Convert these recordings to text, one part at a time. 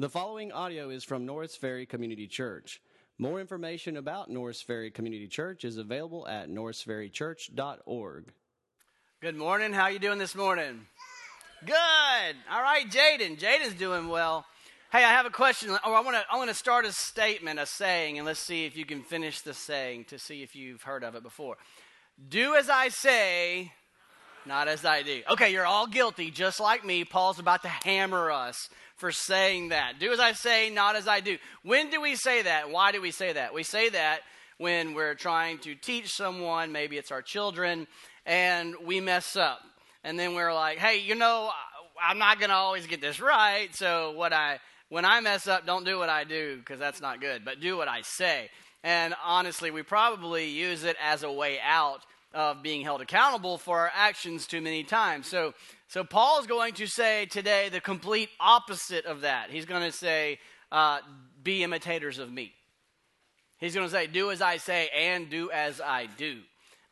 The following audio is from Norris Ferry Community Church. More information about Norris Ferry Community Church is available at norrisferrychurch.org. Good morning. How are you doing this morning? Good. All right, Jaden. Jaden's doing well. Hey, I have a question. Oh, I want to I want to start a statement, a saying, and let's see if you can finish the saying to see if you've heard of it before. Do as I say, not as I do. Okay, you're all guilty, just like me. Paul's about to hammer us for saying that. Do as I say, not as I do. When do we say that? Why do we say that? We say that when we're trying to teach someone, maybe it's our children, and we mess up. And then we're like, hey, you know, I'm not going to always get this right. So what I when I mess up, don't do what I do because that's not good, but do what I say. And honestly, we probably use it as a way out of being held accountable for our actions too many times. So so Paul is going to say today the complete opposite of that. He's going to say, uh, be imitators of me. He's going to say, do as I say and do as I do.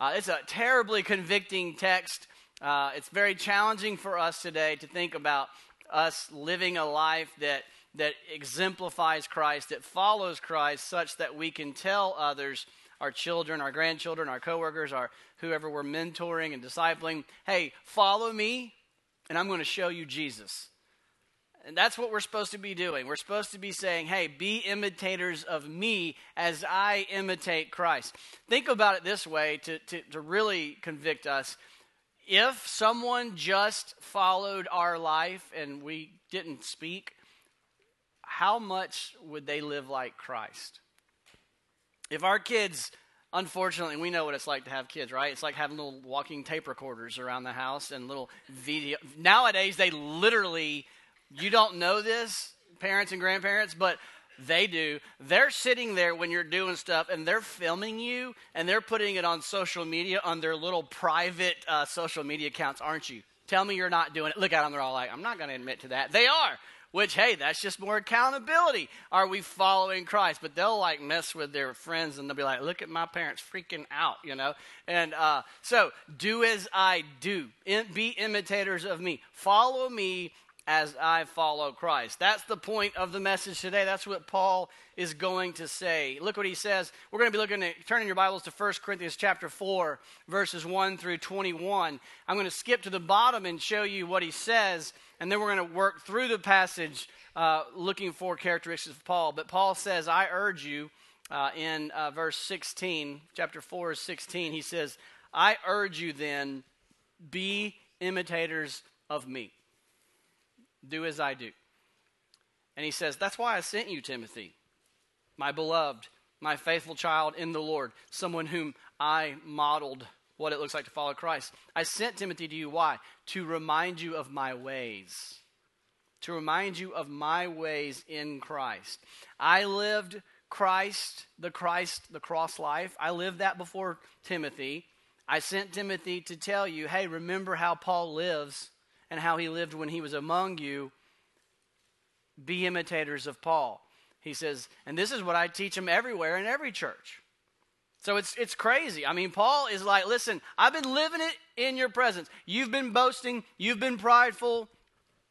Uh, it's a terribly convicting text. Uh, it's very challenging for us today to think about us living a life that, that exemplifies Christ, that follows Christ, such that we can tell others, our children, our grandchildren, our coworkers, our whoever we're mentoring and discipling, hey, follow me, and I'm going to show you Jesus. And that's what we're supposed to be doing. We're supposed to be saying, hey, be imitators of me as I imitate Christ. Think about it this way to, to, to really convict us. If someone just followed our life and we didn't speak, how much would they live like Christ? If our kids unfortunately, we know what it's like to have kids, right? It's like having little walking tape recorders around the house and little video. Nowadays, they literally, you don't know this, parents and grandparents, but they do. They're sitting there when you're doing stuff and they're filming you and they're putting it on social media on their little private uh, social media accounts, aren't you? Tell me you're not doing it. Look at them, they're all like, I'm not going to admit to that. They are. Which, hey, that's just more accountability. Are we following Christ? But they'll like mess with their friends and they'll be like, look at my parents freaking out, you know? And uh, so, do as I do, be imitators of me. Follow me as I follow Christ. That's the point of the message today. That's what Paul is going to say. Look what he says. We're going to be looking at turning your Bibles to 1 Corinthians chapter 4, verses 1 through 21. I'm going to skip to the bottom and show you what he says and then we're going to work through the passage uh, looking for characteristics of Paul. But Paul says, I urge you, uh, in uh, verse 16, chapter 4, 16, he says, I urge you then, be imitators of me. Do as I do. And he says, That's why I sent you, Timothy, my beloved, my faithful child in the Lord, someone whom I modeled what it looks like to follow Christ. I sent Timothy to you. Why? To remind you of my ways. To remind you of my ways in Christ. I lived Christ, the Christ, the cross life. I lived that before Timothy. I sent Timothy to tell you, hey, remember how Paul lives and how he lived when he was among you. Be imitators of Paul. He says, and this is what I teach them everywhere in every church. So it's, it's crazy. I mean, Paul is like, listen, I've been living it in your presence. You've been boasting, you've been prideful.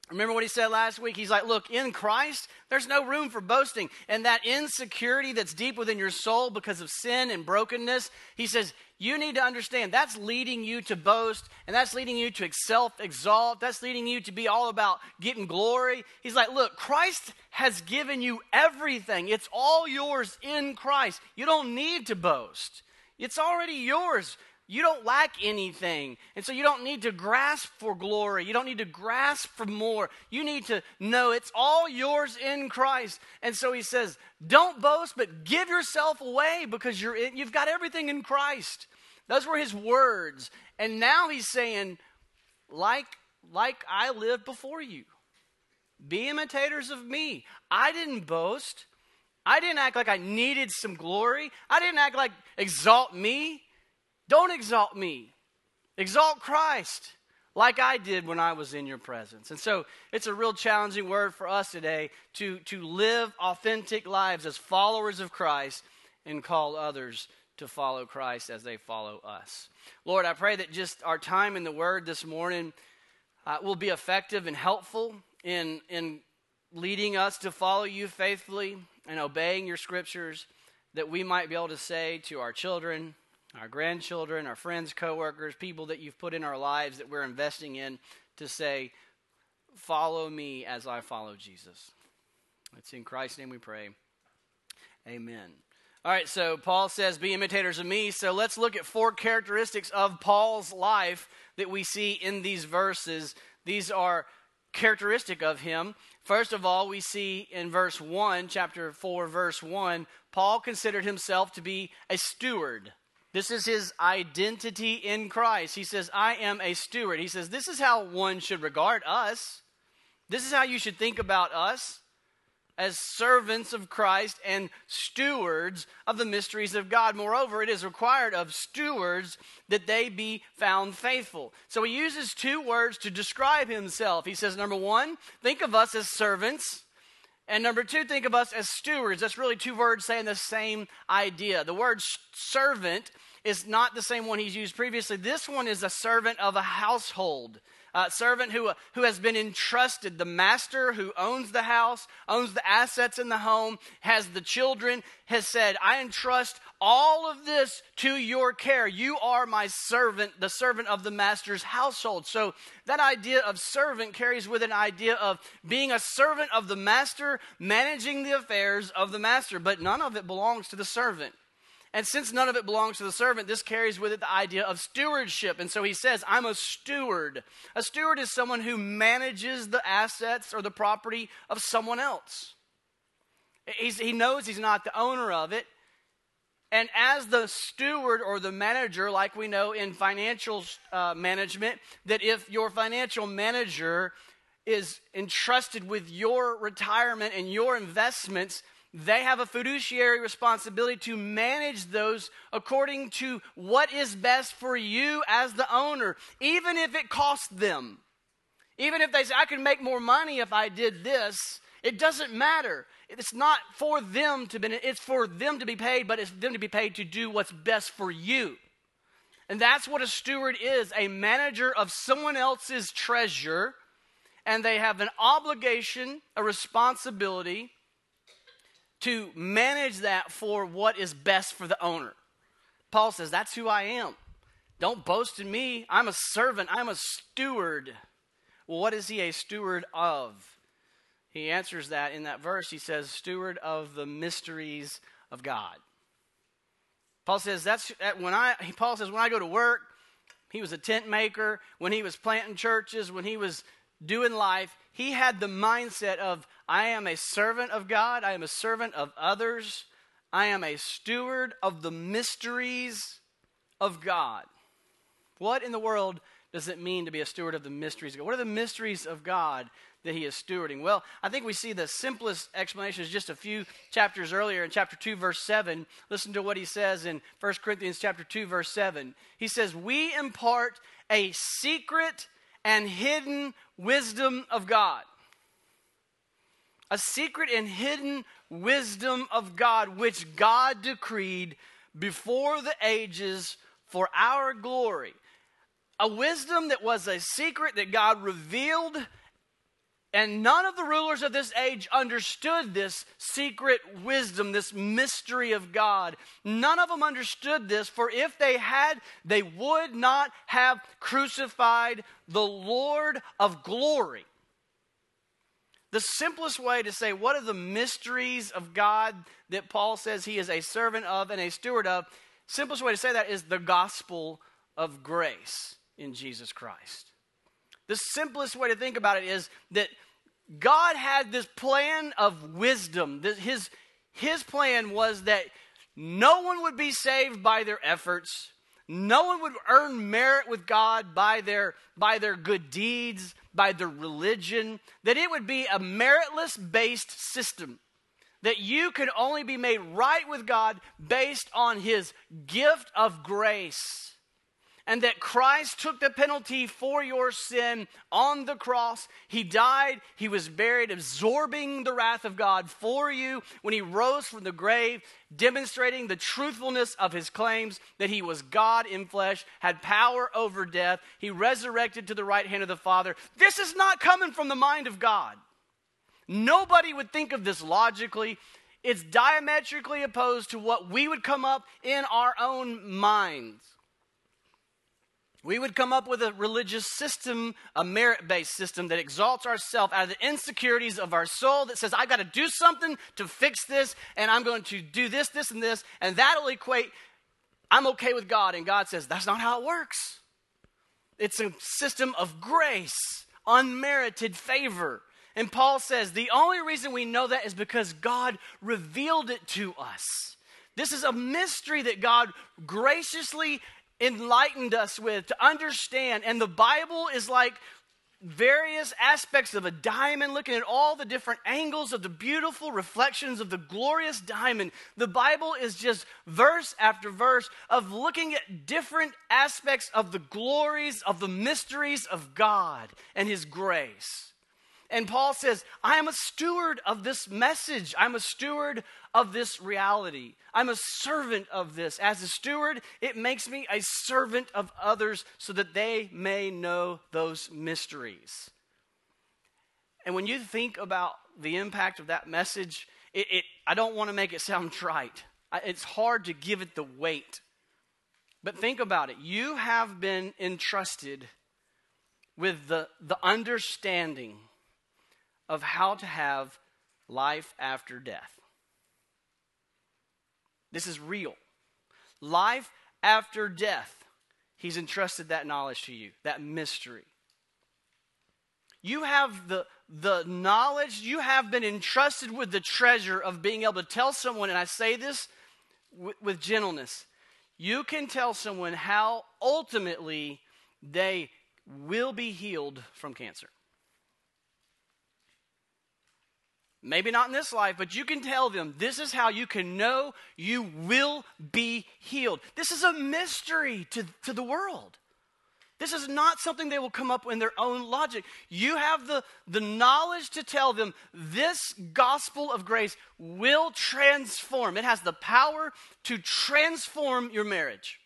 Remember what he said last week? He's like, look, in Christ, there's no room for boasting. And that insecurity that's deep within your soul because of sin and brokenness, he says, you need to understand that's leading you to boast and that's leading you to self exalt. That's leading you to be all about getting glory. He's like, look, Christ has given you everything, it's all yours in Christ. You don't need to boast, it's already yours. You don't lack anything. And so you don't need to grasp for glory. You don't need to grasp for more. You need to know it's all yours in Christ. And so he says, don't boast, but give yourself away because you're in, you've got everything in Christ. Those were his words. And now he's saying, like, like I lived before you. Be imitators of me. I didn't boast. I didn't act like I needed some glory. I didn't act like exalt me. Don't exalt me. Exalt Christ like I did when I was in your presence. And so it's a real challenging word for us today to, to live authentic lives as followers of Christ and call others to follow Christ as they follow us. Lord, I pray that just our time in the Word this morning uh, will be effective and helpful in, in leading us to follow you faithfully and obeying your scriptures that we might be able to say to our children, our grandchildren, our friends, coworkers, people that you've put in our lives that we're investing in to say, Follow me as I follow Jesus. It's in Christ's name we pray. Amen. All right, so Paul says, Be imitators of me. So let's look at four characteristics of Paul's life that we see in these verses. These are characteristic of him. First of all, we see in verse 1, chapter 4, verse 1, Paul considered himself to be a steward. This is his identity in Christ. He says, I am a steward. He says, This is how one should regard us. This is how you should think about us as servants of Christ and stewards of the mysteries of God. Moreover, it is required of stewards that they be found faithful. So he uses two words to describe himself. He says, number one, think of us as servants. And number two, think of us as stewards. That's really two words saying the same idea. The word servant is not the same one he's used previously. This one is a servant of a household uh, servant who, who has been entrusted, the master who owns the house, owns the assets in the home, has the children, has said, I entrust all of this to your care. You are my servant, the servant of the master's household. So that idea of servant carries with an idea of being a servant of the master, managing the affairs of the master, but none of it belongs to the servant. And since none of it belongs to the servant, this carries with it the idea of stewardship. And so he says, I'm a steward. A steward is someone who manages the assets or the property of someone else. He's, he knows he's not the owner of it. And as the steward or the manager, like we know in financial uh, management, that if your financial manager is entrusted with your retirement and your investments, they have a fiduciary responsibility to manage those according to what is best for you as the owner, even if it costs them. Even if they say, I could make more money if I did this, it doesn't matter. It's not for them to be, it's for them to be paid, but it's them to be paid to do what's best for you. And that's what a steward is a manager of someone else's treasure, and they have an obligation, a responsibility to manage that for what is best for the owner. Paul says, That's who I am. Don't boast in me. I'm a servant, I'm a steward. Well, what is he a steward of? He answers that in that verse. He says, Steward of the mysteries of God. Paul says, That's when I, Paul says, when I go to work, he was a tent maker. When he was planting churches, when he was doing life, he had the mindset of, I am a servant of God, I am a servant of others, I am a steward of the mysteries of God. What in the world does it mean to be a steward of the mysteries of God? What are the mysteries of God that he is stewarding? Well, I think we see the simplest explanation is just a few chapters earlier in chapter 2 verse 7. Listen to what he says in 1 Corinthians chapter 2 verse 7. He says, "We impart a secret and hidden wisdom of God." A secret and hidden wisdom of God, which God decreed before the ages for our glory. A wisdom that was a secret that God revealed, and none of the rulers of this age understood this secret wisdom, this mystery of God. None of them understood this, for if they had, they would not have crucified the Lord of glory. The simplest way to say what are the mysteries of God that Paul says he is a servant of and a steward of, simplest way to say that is the gospel of grace in Jesus Christ. The simplest way to think about it is that God had this plan of wisdom. His, his plan was that no one would be saved by their efforts. No one would earn merit with God by their, by their good deeds, by their religion, that it would be a meritless based system. That you could only be made right with God based on His gift of grace and that Christ took the penalty for your sin on the cross. He died, he was buried, absorbing the wrath of God for you when he rose from the grave, demonstrating the truthfulness of his claims that he was God in flesh, had power over death. He resurrected to the right hand of the Father. This is not coming from the mind of God. Nobody would think of this logically. It's diametrically opposed to what we would come up in our own minds. We would come up with a religious system, a merit based system that exalts ourselves out of the insecurities of our soul that says, I've got to do something to fix this, and I'm going to do this, this, and this, and that'll equate, I'm okay with God. And God says, That's not how it works. It's a system of grace, unmerited favor. And Paul says, The only reason we know that is because God revealed it to us. This is a mystery that God graciously enlightened us with to understand. And the Bible is like various aspects of a diamond, looking at all the different angles of the beautiful reflections of the glorious diamond. The Bible is just verse after verse of looking at different aspects of the glories, of the mysteries of God and His grace. And Paul says, I am a steward of this message. I'm a steward of this reality. I'm a servant of this. As a steward, it makes me a servant of others so that they may know those mysteries. And when you think about the impact of that message, it, it I don't want to make it sound trite. It's hard to give it the weight. But think about it. You have been entrusted with the, the understanding of how to have life after death. This is real. Life after death. He's entrusted that knowledge to you, that mystery. You have the, the knowledge, you have been entrusted with the treasure of being able to tell someone, and I say this with, with gentleness, you can tell someone how ultimately they will be healed from cancer. Maybe not in this life, but you can tell them this is how you can know you will be healed. This is a mystery to, to the world. This is not something they will come up with in their own logic. You have the, the knowledge to tell them this gospel of grace will transform. It has the power to transform your marriage.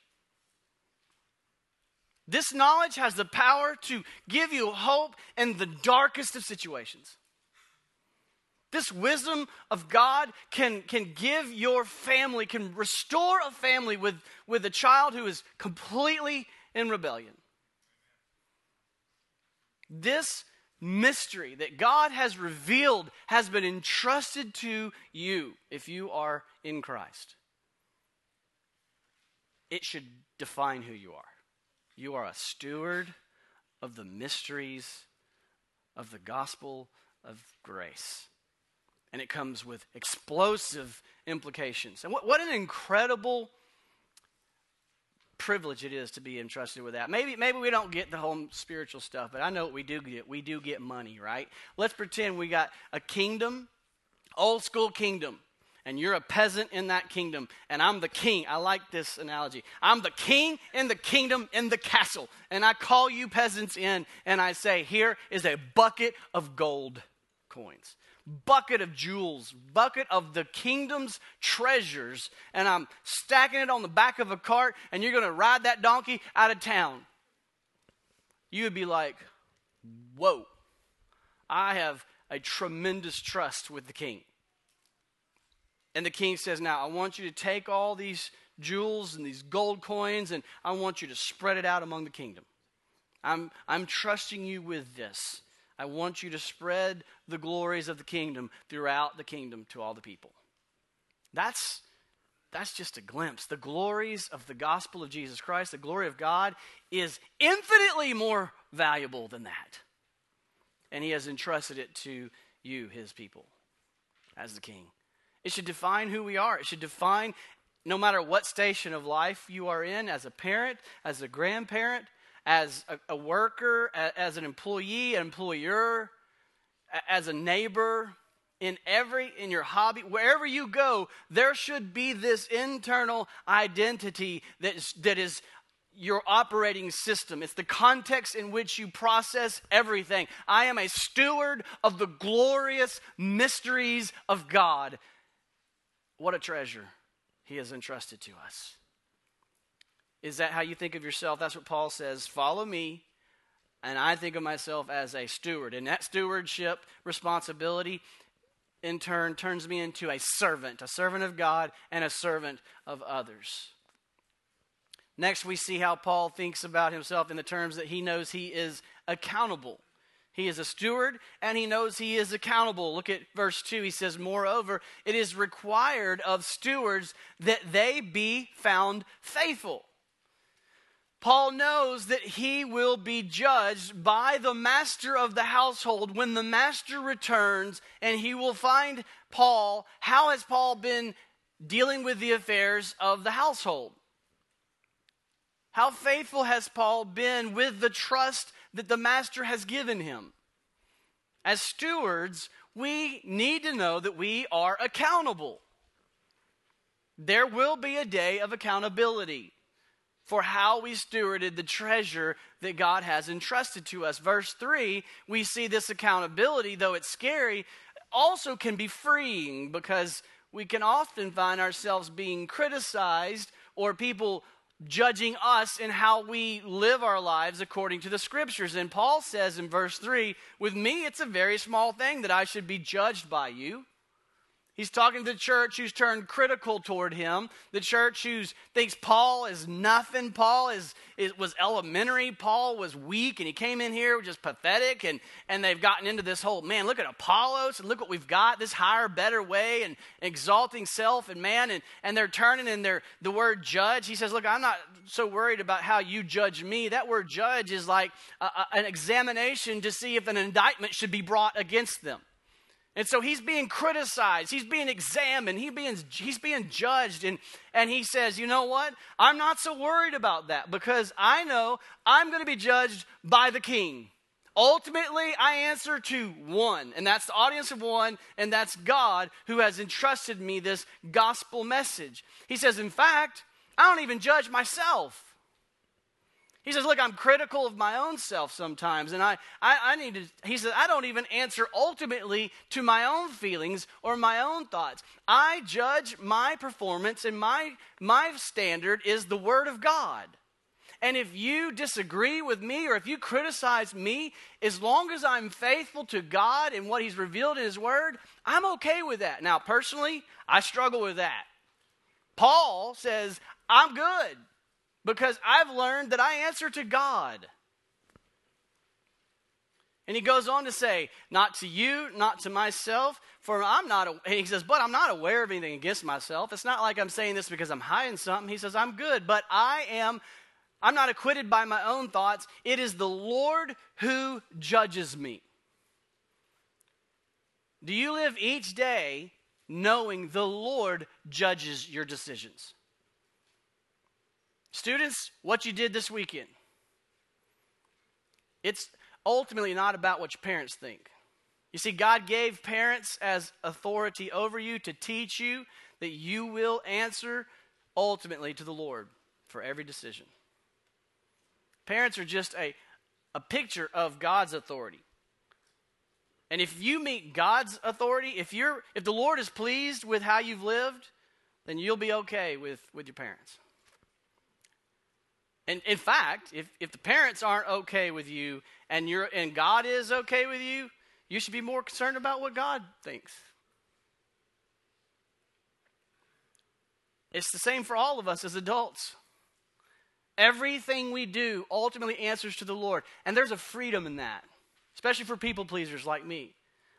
This knowledge has the power to give you hope in the darkest of situations. This wisdom of God can, can give your family, can restore a family with, with a child who is completely in rebellion. This mystery that God has revealed has been entrusted to you if you are in Christ. It should define who you are. You are a steward of the mysteries of the gospel of grace and it comes with explosive implications. And what, what an incredible privilege it is to be entrusted with that. Maybe maybe we don't get the whole spiritual stuff, but I know what we do get. We do get money, right? Let's pretend we got a kingdom, old school kingdom. And you're a peasant in that kingdom, and I'm the king. I like this analogy. I'm the king in the kingdom in the castle, and I call you peasants in, and I say, Here is a bucket of gold coins bucket of jewels, bucket of the kingdom's treasures, and I'm stacking it on the back of a cart, and you're going to ride that donkey out of town. You would be like, whoa, I have a tremendous trust with the king. And the king says, Now, I want you to take all these jewels and these gold coins, and I want you to spread it out among the kingdom. I'm, I'm trusting you with this. I want you to spread the glories of the kingdom throughout the kingdom to all the people. That's, that's just a glimpse. The glories of the gospel of Jesus Christ, the glory of God, is infinitely more valuable than that. And He has entrusted it to you, His people, as the King. It should define who we are. It should define no matter what station of life you are in, as a parent, as a grandparent, as a, a worker, a, as an employee, an employer, a, as a neighbor, in every in your hobby wherever you go there should be this internal identity that is, that is your operating system. It's the context in which you process everything. I am a steward of the glorious mysteries of god. What a treasure he has entrusted to us is that how you think of yourself? That's what Paul says. Follow me and I think of myself as a steward. And that stewardship responsibility, in turn, turns me into a servant, a servant of God and a servant of others. Next, we see how Paul thinks about himself in the terms that he knows he is accountable. He is a steward and he knows he is accountable. Look at verse 2. He says, Moreover, it is required of stewards that they be found faithful. Paul knows that he will be judged by the master of the household when the master returns and he will find Paul. How has Paul been dealing with the affairs of the household? How faithful has Paul been with the trust that the master has given him? As stewards, we need to know that we are accountable. There will be a day of accountability for how we stewarded the treasure that God has entrusted to us. Verse 3, we see this accountability, though it's scary, also can be freeing because we can often find ourselves being criticized or people judging us in how we live our lives according to the scriptures. And Paul says in verse 3 With me, it's a very small thing that I should be judged by you. He's talking to the church who's turned critical toward him, the church who thinks Paul is nothing. Paul is, is, was elementary. Paul was weak, and he came in here just pathetic. And, and they've gotten into this whole man, look at Apollos, and look what we've got this higher, better way, and exalting self and man. And, and they're turning in their the word judge. He says, Look, I'm not so worried about how you judge me. That word judge is like a, a, an examination to see if an indictment should be brought against them. And so he's being criticized, he's being examined, he being, he's being judged. And, and he says, You know what? I'm not so worried about that because I know I'm going to be judged by the king. Ultimately, I answer to one, and that's the audience of one, and that's God who has entrusted me this gospel message. He says, In fact, I don't even judge myself. He says, Look, I'm critical of my own self sometimes, and I, I, I, need to, he says, I don't even answer ultimately to my own feelings or my own thoughts. I judge my performance, and my, my standard is the Word of God. And if you disagree with me or if you criticize me, as long as I'm faithful to God and what He's revealed in His Word, I'm okay with that. Now, personally, I struggle with that. Paul says, I'm good because I've learned that I answer to God. And he goes on to say, Not to you, not to myself, for I'm not, and he says, But I'm not aware of anything against myself. It's not like I'm saying this because I'm hiding something. He says, I'm good, but I am, I'm not acquitted by my own thoughts. It is the Lord who judges me. Do you live each day knowing the Lord judges your decisions? Students, what you did this weekend. It's ultimately not about what your parents think. You see, God gave parents as authority over you to teach you that you will answer ultimately to the Lord for every decision. Parents are just a, a picture of God's authority. And if you meet God's authority, if you're if the Lord is pleased with how you've lived, then you'll be okay with, with your parents. And in fact, if, if the parents aren't okay with you and you're and God is okay with you, you should be more concerned about what God thinks. It's the same for all of us as adults. Everything we do ultimately answers to the Lord. And there's a freedom in that, especially for people pleasers like me.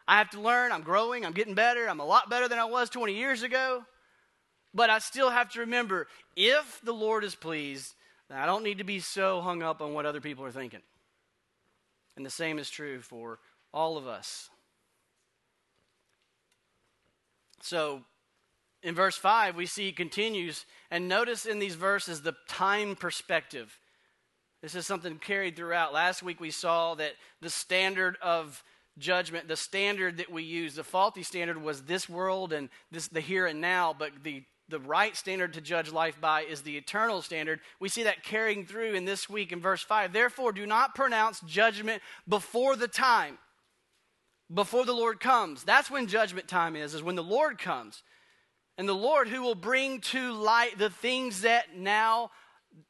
I have to learn, I'm growing, I'm getting better, I'm a lot better than I was 20 years ago. But I still have to remember if the Lord is pleased, I don't need to be so hung up on what other people are thinking. And the same is true for all of us. So, in verse 5, we see he continues, and notice in these verses the time perspective. This is something carried throughout. Last week we saw that the standard of judgment, the standard that we use, the faulty standard was this world and this the here and now, but the the right standard to judge life by is the eternal standard. We see that carrying through in this week in verse 5. Therefore, do not pronounce judgment before the time, before the Lord comes. That's when judgment time is, is when the Lord comes. And the Lord who will bring to light the things that now,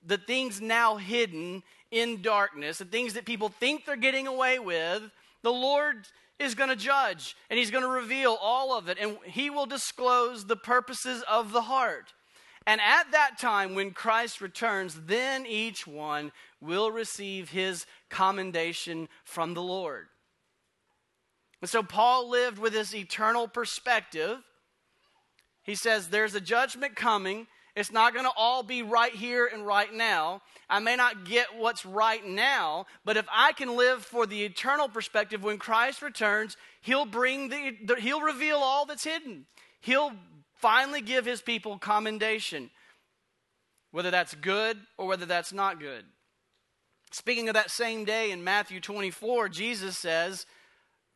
the things now hidden in darkness, the things that people think they're getting away with, the Lord is going to judge and he's going to reveal all of it and he will disclose the purposes of the heart. And at that time, when Christ returns, then each one will receive his commendation from the Lord. And so Paul lived with this eternal perspective. He says, There's a judgment coming. It's not going to all be right here and right now. I may not get what's right now, but if I can live for the eternal perspective when Christ returns, he'll bring the, the he'll reveal all that's hidden. He'll finally give his people commendation, whether that's good or whether that's not good. Speaking of that same day in Matthew 24, Jesus says,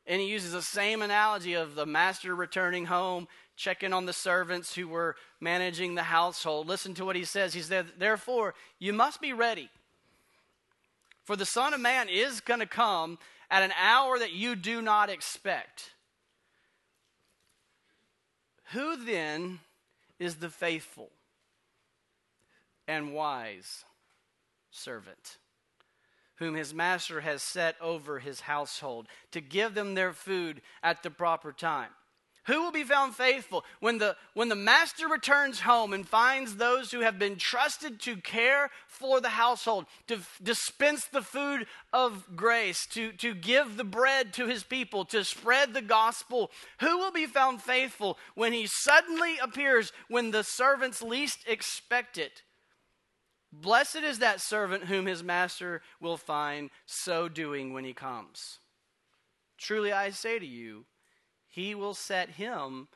and he uses the same analogy of the master returning home, checking on the servants who were managing the household. Listen to what he says. He said, Therefore, you must be ready. For the Son of Man is going to come at an hour that you do not expect. Who then is the faithful and wise servant? Whom his master has set over his household, to give them their food at the proper time. Who will be found faithful when the, when the master returns home and finds those who have been trusted to care for the household, to f- dispense the food of grace, to, to give the bread to his people, to spread the gospel? Who will be found faithful when he suddenly appears when the servants least expect it? Blessed is that servant whom his master will find so doing when he comes. Truly I say to you, he will set him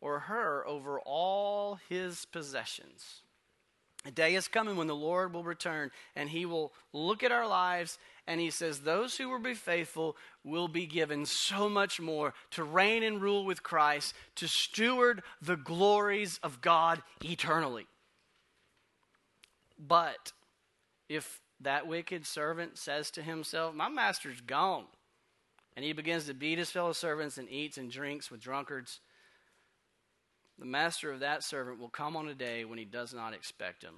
or her over all his possessions. A day is coming when the Lord will return and he will look at our lives and he says, Those who will be faithful will be given so much more to reign and rule with Christ, to steward the glories of God eternally. But if that wicked servant says to himself, My master's gone, and he begins to beat his fellow servants and eats and drinks with drunkards, the master of that servant will come on a day when he does not expect him,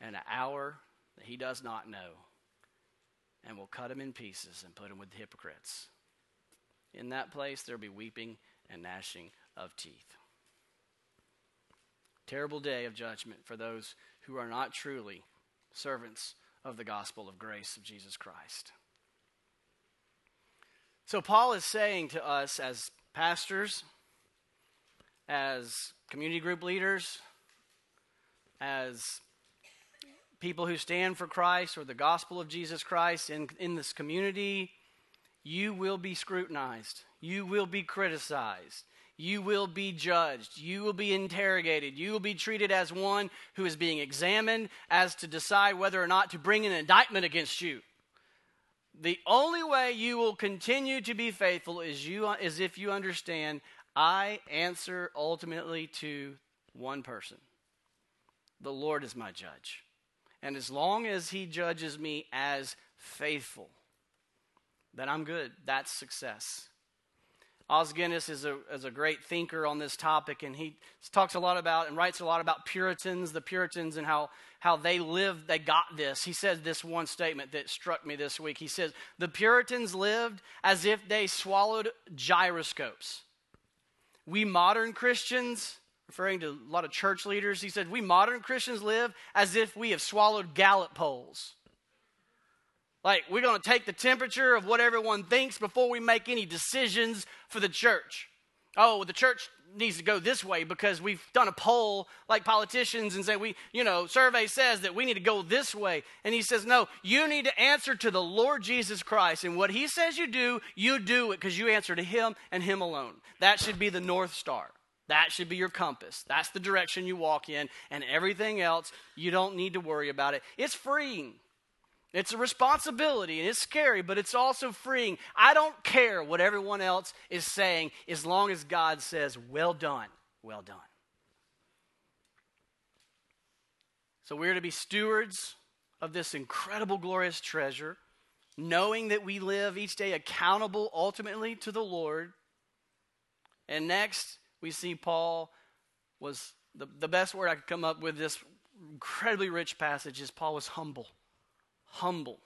and an hour that he does not know, and will cut him in pieces and put him with the hypocrites. In that place there will be weeping and gnashing of teeth. Terrible day of judgment for those who are not truly servants of the gospel of grace of Jesus Christ. So, Paul is saying to us as pastors, as community group leaders, as people who stand for Christ or the gospel of Jesus Christ in, in this community, you will be scrutinized. You will be criticized. You will be judged. You will be interrogated. You will be treated as one who is being examined as to decide whether or not to bring an indictment against you. The only way you will continue to be faithful is, you, is if you understand I answer ultimately to one person. The Lord is my judge. And as long as He judges me as faithful, then I'm good. That's success. Os Guinness is a, is a great thinker on this topic, and he talks a lot about and writes a lot about Puritans, the Puritans, and how, how they lived, they got this. He says this one statement that struck me this week. He says, The Puritans lived as if they swallowed gyroscopes. We modern Christians, referring to a lot of church leaders, he said, We modern Christians live as if we have swallowed Gallup polls. Like, we're going to take the temperature of what everyone thinks before we make any decisions for the church. Oh, the church needs to go this way because we've done a poll like politicians and say we you know survey says that we need to go this way. And he says no you need to answer to the lord jesus christ. And what he says you do you do it because you answer to him and him alone. That should be the north star. That should be your compass. That's the direction you walk in. And everything else you don't need to worry about it. It's freeing it's a responsibility and it's scary, but it's also freeing. I don't care what everyone else is saying as long as God says, Well done, well done. So we're to be stewards of this incredible, glorious treasure, knowing that we live each day accountable ultimately to the Lord. And next, we see Paul was the, the best word I could come up with this incredibly rich passage is Paul was humble humble.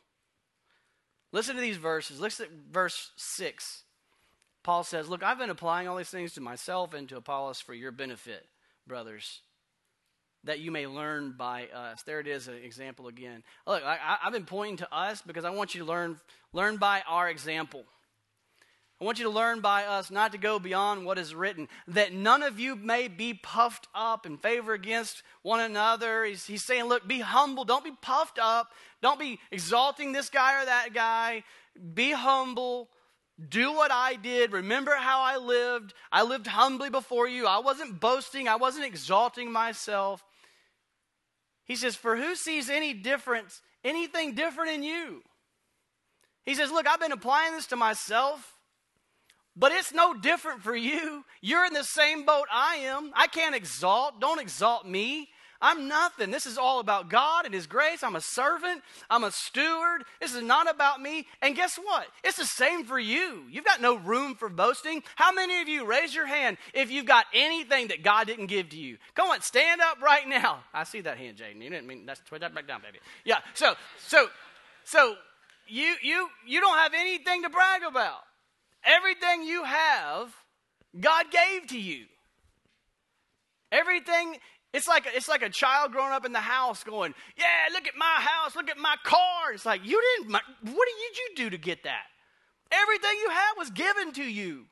Listen to these verses. Listen at verse 6. Paul says, Look, I've been applying all these things to myself and to Apollos for your benefit, brothers, that you may learn by us. There it is, an example again. Look, I, have been pointing to us because I want you to learn, learn by our example. I want you to learn by us not to go beyond what is written, that none of you may be puffed up in favor against one another. He's, he's saying, look, be humble. Don't be puffed up. Don't be exalting this guy or that guy. Be humble. Do what I did. Remember how I lived. I lived humbly before you. I wasn't boasting. I wasn't exalting myself. He says, For who sees any difference, anything different in you? He says, Look, I've been applying this to myself. But it's no different for you. You're in the same boat I am. I can't exalt. Don't exalt me. I'm nothing. This is all about God and His grace. I'm a servant. I'm a steward. This is not about me. And guess what? It's the same for you. You've got no room for boasting. How many of you raise your hand if you've got anything that God didn't give to you? Come on, stand up right now. I see that hand, Jaden. You didn't mean that's put that back down, baby. Yeah. So, so, so you you you don't have anything to brag about. Everything you have, God gave to you. Everything, it's like, it's like a child growing up in the house going, Yeah, look at my house, look at my car. It's like, You didn't, My, what did you do to get that? Everything you had was given to you.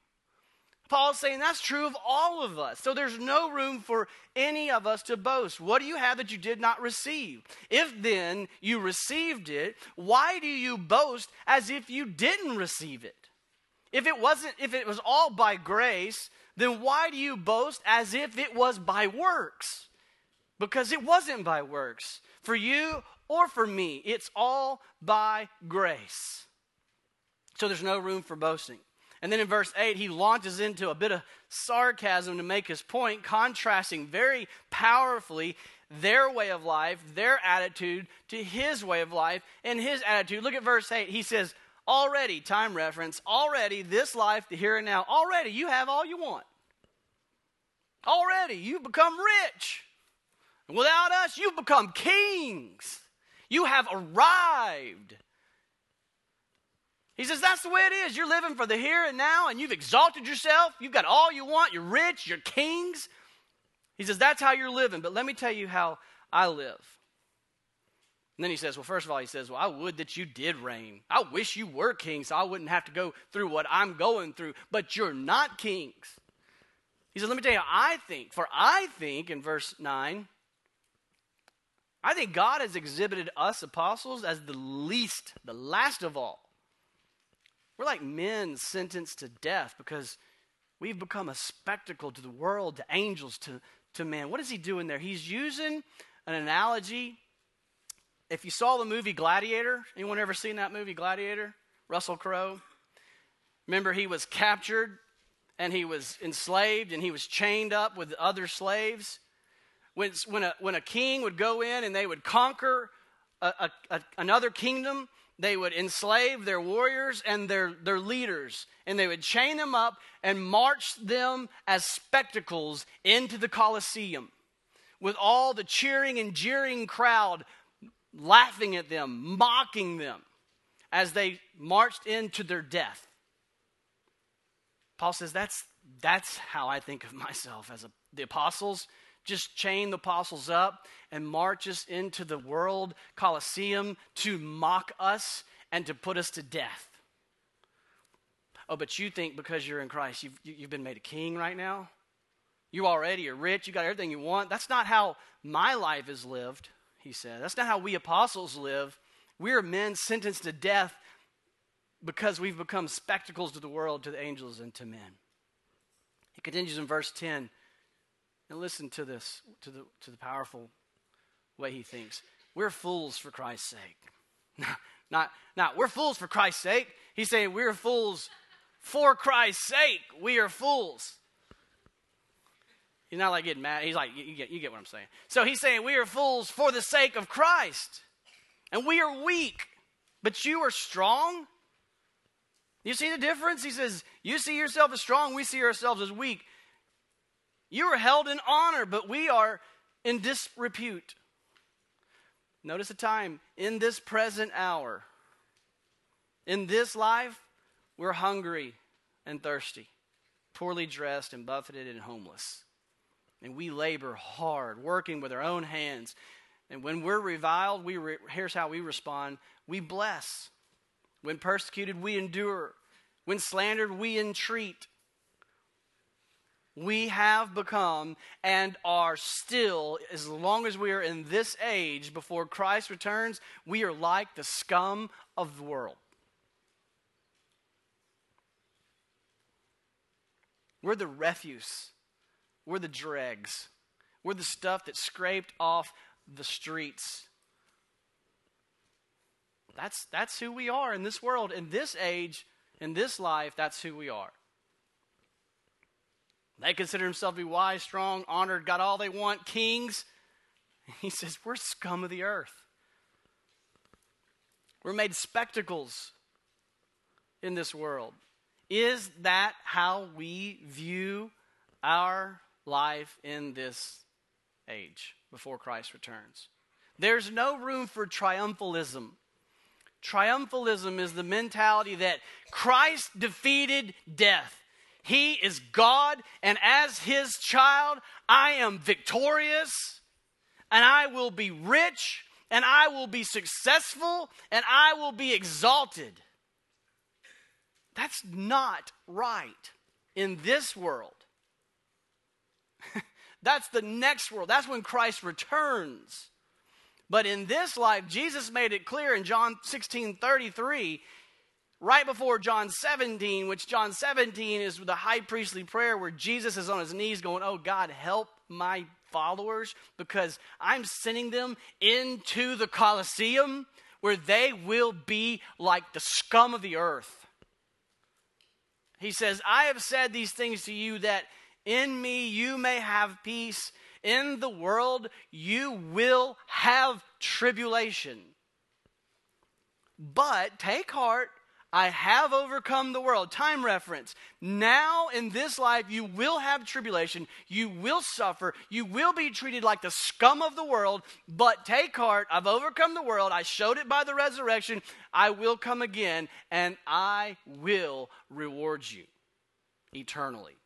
Paul's saying that's true of all of us. So there's no room for any of us to boast. What do you have that you did not receive? If then you received it, why do you boast as if you didn't receive it? If it wasn't, if it was all by grace, then why do you boast as if it was by works? Because it wasn't by works. For you or for me, it's all by grace. So there's no room for boasting. And then in verse 8, he launches into a bit of sarcasm to make his point, contrasting very powerfully their way of life, their attitude, to his way of life and his attitude. Look at verse 8. He says, Already, time reference, already, this life, the here and now, already you have all you want. Already, you've become rich. And without us, you've become kings. You have arrived. He says, That's the way it is. You're living for the here and now, and you've exalted yourself. You've got all you want. You're rich. You're kings. He says, That's how you're living. But let me tell you how I live. And then he says, Well, first of all, he says, Well, I would that you did reign. I wish you were king so I wouldn't have to go through what I'm going through, but you're not kings. He says, Let me tell you, I think, for I think in verse 9, I think God has exhibited us apostles as the least, the last of all. We're like men sentenced to death because we've become a spectacle to the world, to angels, to, to man. What is he doing there? He's using an analogy if you saw the movie Gladiator, anyone ever seen that movie Gladiator? Russell Crowe. Remember, he was captured and he was enslaved and he was chained up with other slaves. When, when, a, when a king would go in and they would conquer a, a, a, another kingdom, they would enslave their warriors and their, their leaders, and they would chain them up and march them as spectacles into the Colosseum with all the cheering and jeering crowd laughing at them, mocking them as they marched into their death. Paul says that's that's how I think of myself as a, the apostles just chain the apostles up and march us into the world Colosseum to mock us and to put us to death. Oh, but you think because you're in Christ, you've, you've been made a king right now? You already are rich, you got everything you want. That's not how my life is lived he said. That's not how we apostles live. We are men sentenced to death because we've become spectacles to the world, to the angels, and to men. He continues in verse 10. And listen to this, to the, to the powerful way he thinks. We're fools for Christ's sake. not, not, we're fools for Christ's sake. He's saying we're fools for Christ's sake. We are fools. He's not like getting mad. He's like, you get, you get what I'm saying. So he's saying, We are fools for the sake of Christ. And we are weak, but you are strong. You see the difference? He says, You see yourself as strong, we see ourselves as weak. You are held in honor, but we are in disrepute. Notice the time. In this present hour, in this life, we're hungry and thirsty, poorly dressed and buffeted and homeless. And we labor hard, working with our own hands. And when we're reviled, we re- here's how we respond we bless. When persecuted, we endure. When slandered, we entreat we have become and are still, as long as we are in this age before Christ returns, we are like the scum of the world. We're the refuse. We're the dregs. We're the stuff that scraped off the streets. That's, that's who we are in this world. In this age, in this life, that's who we are. They consider themselves to be wise, strong, honored, got all they want, kings. He says, We're scum of the earth. We're made spectacles in this world. Is that how we view our life in this age before Christ returns? There's no room for triumphalism. Triumphalism is the mentality that Christ defeated death. He is God, and as His child, I am victorious, and I will be rich, and I will be successful, and I will be exalted. That's not right in this world. That's the next world. That's when Christ returns. But in this life, Jesus made it clear in John 16 33 right before John 17, which John 17 is the high priestly prayer where Jesus is on his knees going, Oh God, help my followers because I'm sending them into the Colosseum where they will be like the scum of the earth. He says, I have said these things to you that in me you may have peace. In the world you will have tribulation. But take heart, I have overcome the world. Time reference. Now in this life, you will have tribulation. You will suffer. You will be treated like the scum of the world. But take heart. I've overcome the world. I showed it by the resurrection. I will come again and I will reward you eternally.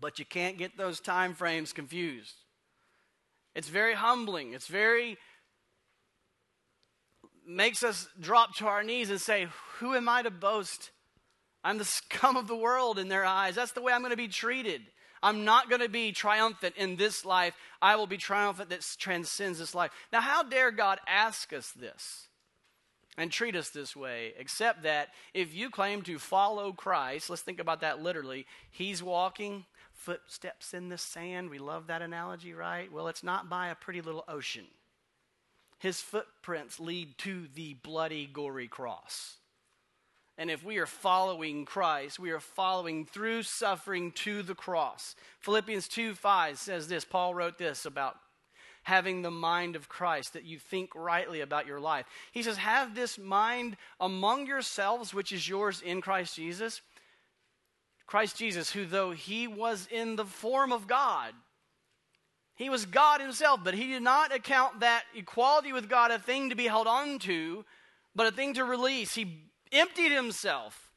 But you can't get those time frames confused. It's very humbling. It's very makes us drop to our knees and say, Who am I to boast? I'm the scum of the world in their eyes. That's the way I'm going to be treated. I'm not going to be triumphant in this life. I will be triumphant that transcends this life. Now, how dare God ask us this and treat us this way, except that if you claim to follow Christ, let's think about that literally. He's walking, footsteps in the sand. We love that analogy, right? Well, it's not by a pretty little ocean his footprints lead to the bloody, gory cross. And if we are following Christ, we are following through suffering to the cross. Philippians 2 5 says this. Paul wrote this about having the mind of Christ, that you think rightly about your life. He says, Have this mind among yourselves, which is yours in Christ Jesus. Christ Jesus, who though he was in the form of God, he was God himself, but he did not account that equality with God a thing to be held on to, but a thing to release. He emptied himself,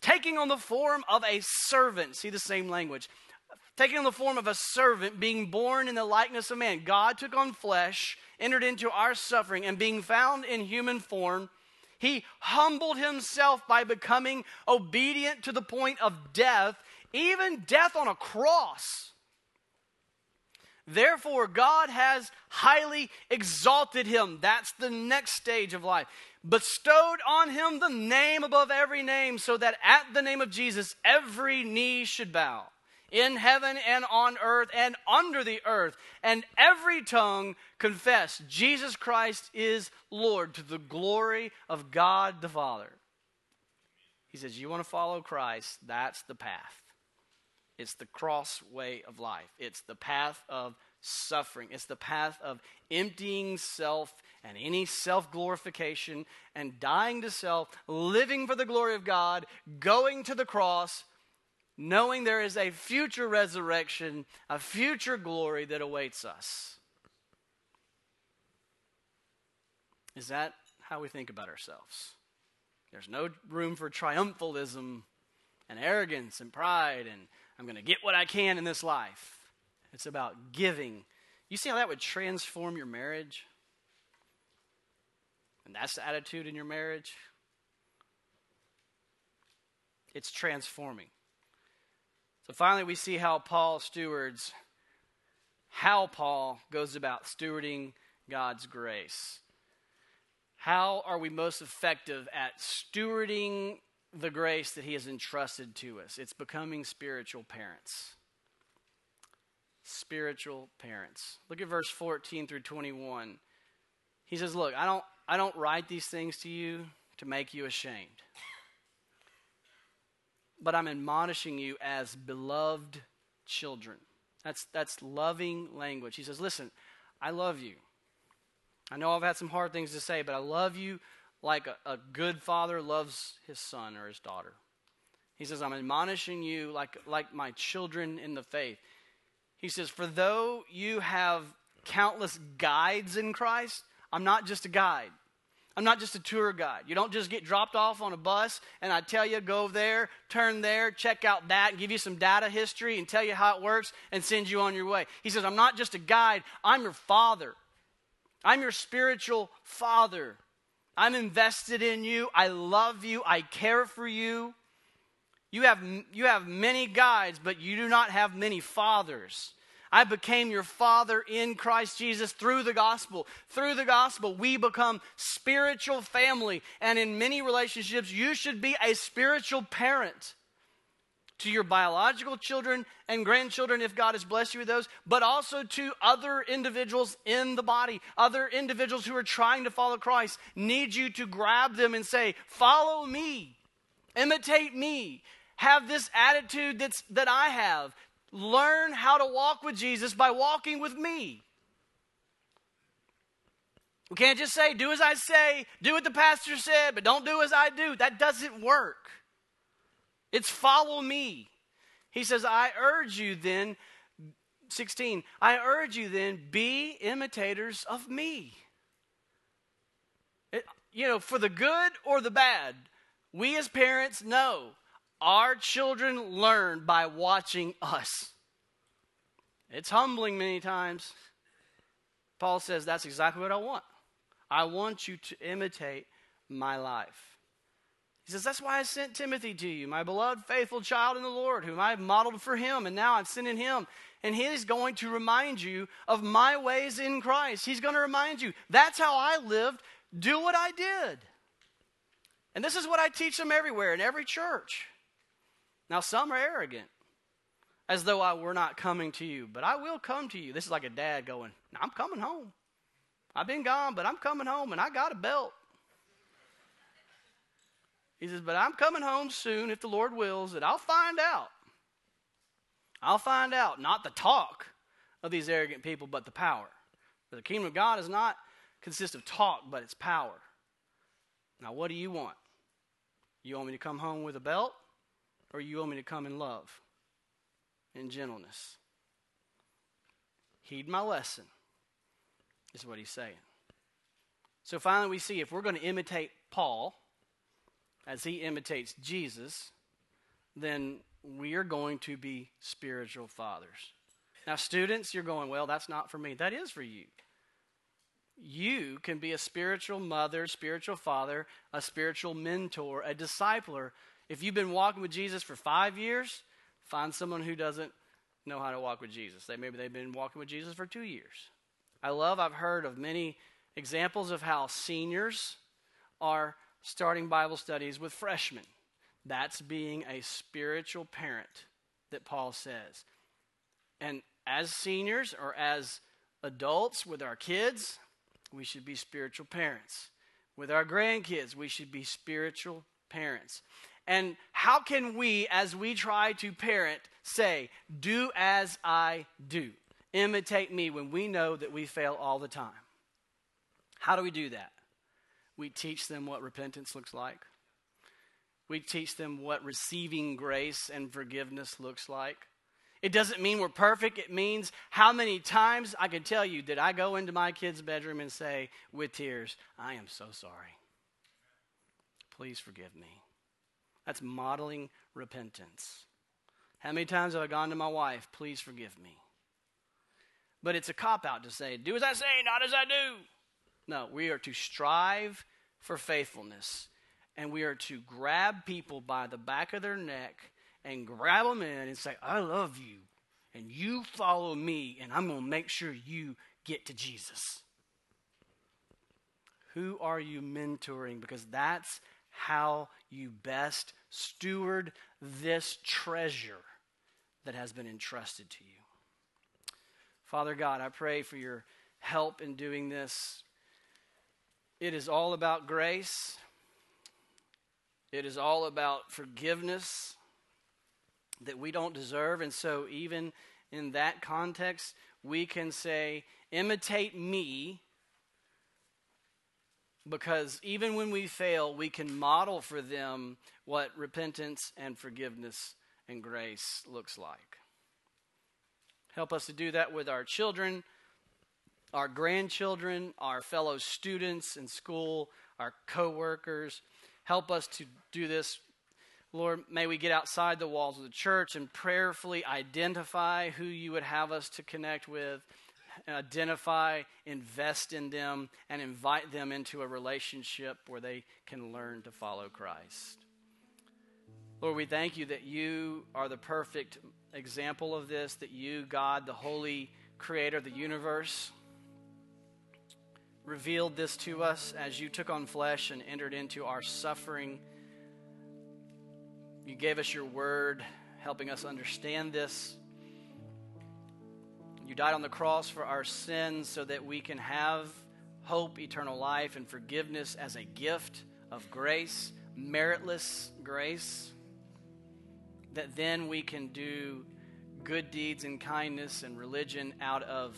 taking on the form of a servant. See the same language. Taking on the form of a servant, being born in the likeness of man. God took on flesh, entered into our suffering, and being found in human form, he humbled himself by becoming obedient to the point of death, even death on a cross. Therefore, God has highly exalted him. That's the next stage of life. Bestowed on him the name above every name, so that at the name of Jesus every knee should bow in heaven and on earth and under the earth, and every tongue confess Jesus Christ is Lord to the glory of God the Father. He says, You want to follow Christ? That's the path. It's the cross way of life. It's the path of suffering. It's the path of emptying self and any self glorification and dying to self, living for the glory of God, going to the cross, knowing there is a future resurrection, a future glory that awaits us. Is that how we think about ourselves? There's no room for triumphalism and arrogance and pride and I'm going to get what I can in this life. It's about giving. You see how that would transform your marriage? And that's the attitude in your marriage? It's transforming. So finally, we see how Paul stewards, how Paul goes about stewarding God's grace. How are we most effective at stewarding the grace that He has entrusted to us? It's becoming spiritual parents. Spiritual parents. Look at verse 14 through 21. He says, Look, I don't, I don't write these things to you to make you ashamed, but I'm admonishing you as beloved children. That's, that's loving language. He says, Listen, I love you. I know I've had some hard things to say, but I love you like a, a good father loves his son or his daughter. He says, I'm admonishing you like, like my children in the faith. He says, For though you have countless guides in Christ, I'm not just a guide. I'm not just a tour guide. You don't just get dropped off on a bus and I tell you, go there, turn there, check out that, give you some data history and tell you how it works and send you on your way. He says, I'm not just a guide, I'm your father. I'm your spiritual father. I'm invested in you. I love you. I care for you. You have, you have many guides, but you do not have many fathers. I became your father in Christ Jesus through the gospel. Through the gospel, we become spiritual family. And in many relationships, you should be a spiritual parent to your biological children and grandchildren if God has blessed you with those, but also to other individuals in the body, other individuals who are trying to follow Christ, need you to grab them and say, Follow me, imitate me, have this attitude that's, that I have. Learn how to walk with Jesus by walking with me. We can't just say, Do as I say, do what the pastor said, but don't do as I do. That doesn't work. It's follow me. He says, I urge you then, 16, I urge you then, be imitators of me. It, you know, for the good or the bad, we as parents know our children learn by watching us. It's humbling many times. Paul says, That's exactly what I want. I want you to imitate my life. He says, That's why I sent Timothy to you, my beloved, faithful child in the Lord, whom I have modeled for him, and now I'm sending him. And he's going to remind you of my ways in Christ. He's going to remind you, that's how I lived. Do what I did. And this is what I teach them everywhere, in every church. Now, some are arrogant, as though I were not coming to you, but I will come to you. This is like a dad going, I'm coming home. I've been gone, but I'm coming home, and I got a belt. He says, But I'm coming home soon, if the Lord wills, and I'll find out. I'll find out, not the talk of these arrogant people, but the power. For the kingdom of God does not consist of talk, but it's power. Now, what do you want? You want me to come home with a belt, or you want me to come in love, in gentleness? Heed my lesson, is what he's saying. So finally, we see if we're going to imitate Paul, as he imitates Jesus, then we are going to be spiritual fathers. Now, students, you're going, well, that's not for me. That is for you. You can be a spiritual mother, spiritual father, a spiritual mentor, a discipler. If you've been walking with Jesus for five years, find someone who doesn't know how to walk with Jesus. They, maybe they've been walking with Jesus for two years. I love, I've heard of many examples of how seniors are starting Bible studies with freshmen. That's being a spiritual parent that Paul says. And as seniors or as adults with our kids, we should be spiritual parents. With our grandkids, we should be spiritual parents. And how can we, as we try to parent, say, Do as I do? Imitate me when we know that we fail all the time? How do we do that? We teach them what repentance looks like. We teach them what receiving grace and forgiveness looks like. It doesn't mean we're perfect. It means how many times I can tell you did I go into my kid's bedroom and say with tears, I am so sorry. Please forgive me. That's modeling repentance. How many times have I gone to my wife, please forgive me? But it's a cop out to say, do as I say, not as I do. No, we are to strive for faithfulness, and we are to grab people by the back of their neck and grab them in and say, I love you, and you follow me, and I'm going to make sure you get to Jesus. Who are you mentoring? Because that's how you best steward this treasure that has been entrusted to you. Father God, I pray for your help in doing this. It is all about grace. It is all about forgiveness that we don't deserve. And so, even in that context, we can say, imitate me, because even when we fail, we can model for them what repentance and forgiveness and grace looks like. Help us to do that with our children, our grandchildren, our fellow students in school, our coworkers. Help us to do this Lord, may we get outside the walls of the church and prayerfully identify who you would have us to connect with, identify, invest in them, and invite them into a relationship where they can learn to follow Christ. Lord, we thank you that you are the perfect example of this, that you, God, the holy creator of the universe, revealed this to us as you took on flesh and entered into our suffering you gave us your word, helping us understand this. You died on the cross for our sins so that we can have hope, eternal life, and forgiveness as a gift of grace, meritless grace, that then we can do good deeds and kindness and religion out of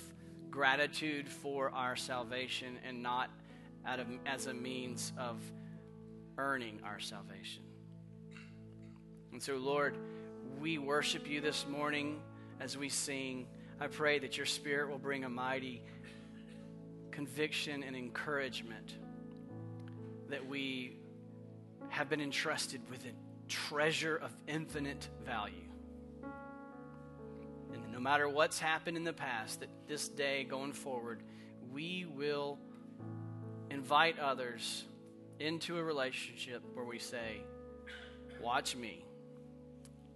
gratitude for our salvation and not out of, as a means of earning our salvation. And so, Lord, we worship you this morning as we sing. I pray that your spirit will bring a mighty conviction and encouragement that we have been entrusted with a treasure of infinite value. And no matter what's happened in the past, that this day going forward, we will invite others into a relationship where we say, Watch me.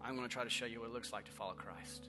I'm going to try to show you what it looks like to follow Christ.